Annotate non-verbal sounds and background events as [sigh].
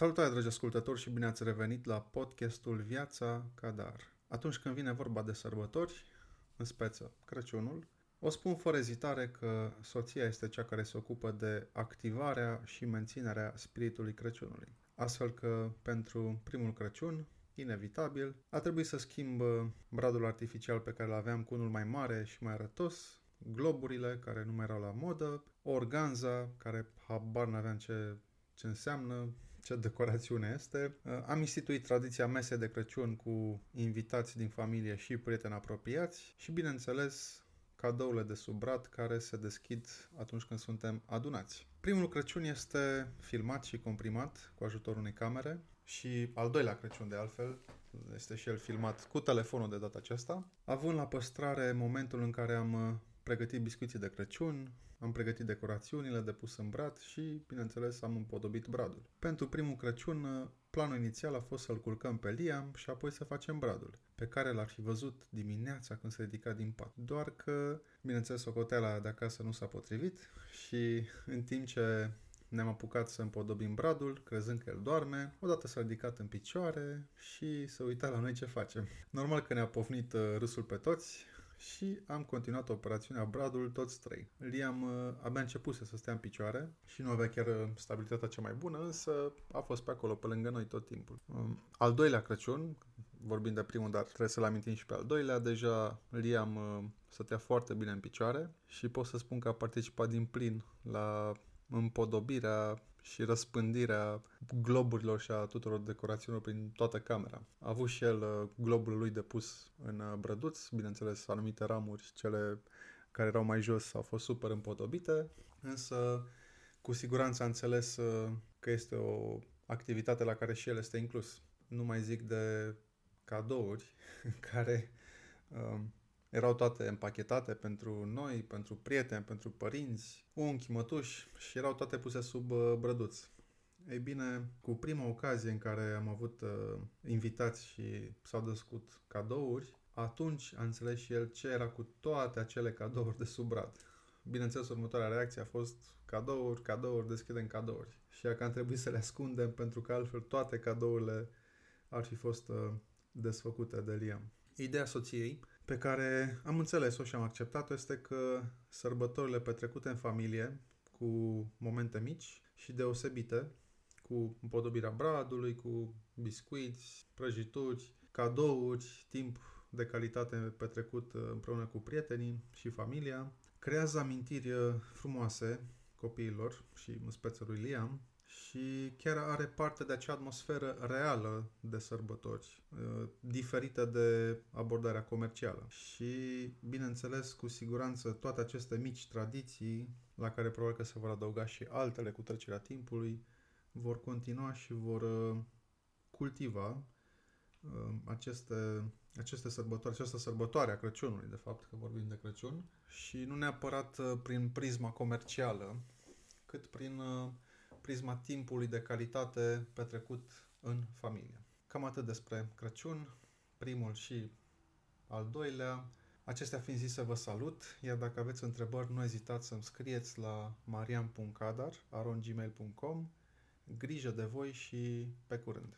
Salutare, dragi ascultători, și bine ați revenit la podcastul Viața Cadar. Atunci când vine vorba de sărbători, în speță Crăciunul, o spun fără ezitare că soția este cea care se ocupă de activarea și menținerea spiritului Crăciunului. Astfel că pentru primul Crăciun, inevitabil, a trebuit să schimb bradul artificial pe care îl aveam cu unul mai mare și mai arătos, globurile care nu mai erau la modă, organza care habar n-aveam ce, ce înseamnă, ce decorațiune este. Am instituit tradiția mese de Crăciun cu invitați din familie și prieteni apropiați și, bineînțeles, cadourile de sub brad care se deschid atunci când suntem adunați. Primul Crăciun este filmat și comprimat cu ajutorul unei camere și al doilea Crăciun de altfel este și el filmat cu telefonul de data aceasta, având la păstrare momentul în care am pregătit biscuiții de Crăciun, am pregătit decorațiunile de pus în brad și, bineînțeles, am împodobit bradul. Pentru primul Crăciun, planul inițial a fost să-l culcăm pe Liam și apoi să facem bradul, pe care l-ar fi văzut dimineața când se ridica din pat. Doar că, bineînțeles, socoteala de acasă nu s-a potrivit și în timp ce ne-am apucat să împodobim bradul, crezând că el doarme. Odată s-a ridicat în picioare și să uita la noi ce facem. Normal că ne-a pofnit uh, râsul pe toți, și am continuat operațiunea Bradul toți trei. Liam uh, abia începuse să stea în picioare și nu avea chiar uh, stabilitatea cea mai bună, însă a fost pe acolo, pe lângă noi tot timpul. Um, al doilea Crăciun, vorbind de primul, dar trebuie să-l amintim și pe al doilea, deja Liam uh, stătea foarte bine în picioare și pot să spun că a participat din plin la împodobirea și răspândirea globurilor și a tuturor decorațiunilor prin toată camera. A avut și el uh, globul lui de pus în uh, brăduț, bineînțeles anumite ramuri, cele care erau mai jos au fost super împodobite, însă cu siguranță a înțeles uh, că este o activitate la care și el este inclus. Nu mai zic de cadouri [laughs] care erau toate împachetate pentru noi, pentru prieteni, pentru părinți, unchi, mătuși și erau toate puse sub uh, brăduț. Ei bine, cu prima ocazie în care am avut uh, invitați și s-au descut cadouri, atunci a înțeles și el ce era cu toate acele cadouri de sub brad. Bineînțeles, următoarea reacție a fost cadouri, cadouri, deschidem cadouri. Și că am trebuit să le ascundem pentru că altfel toate cadourile ar fi fost uh, desfăcute de Liam. Ideea soției pe care am înțeles-o și am acceptat-o este că sărbătorile petrecute în familie, cu momente mici și deosebite, cu împodobirea bradului, cu biscuiți, prăjituri, cadouri, timp de calitate petrecut împreună cu prietenii și familia, creează amintiri frumoase copiilor și în speță lui Liam și chiar are parte de acea atmosferă reală de sărbători, uh, diferită de abordarea comercială. Și, bineînțeles, cu siguranță, toate aceste mici tradiții, la care probabil că se vor adăuga și altele cu trecerea timpului, vor continua și vor uh, cultiva uh, aceste, aceste sărbători, această sărbătoare a Crăciunului, de fapt, că vorbim de Crăciun, și nu neapărat prin prisma comercială, cât prin prisma timpului de calitate petrecut în familie. Cam atât despre Crăciun, primul și al doilea. Acestea fiind zise, vă salut, iar dacă aveți întrebări, nu ezitați să-mi scrieți la marian.cadar.gmail.com Grijă de voi și pe curând!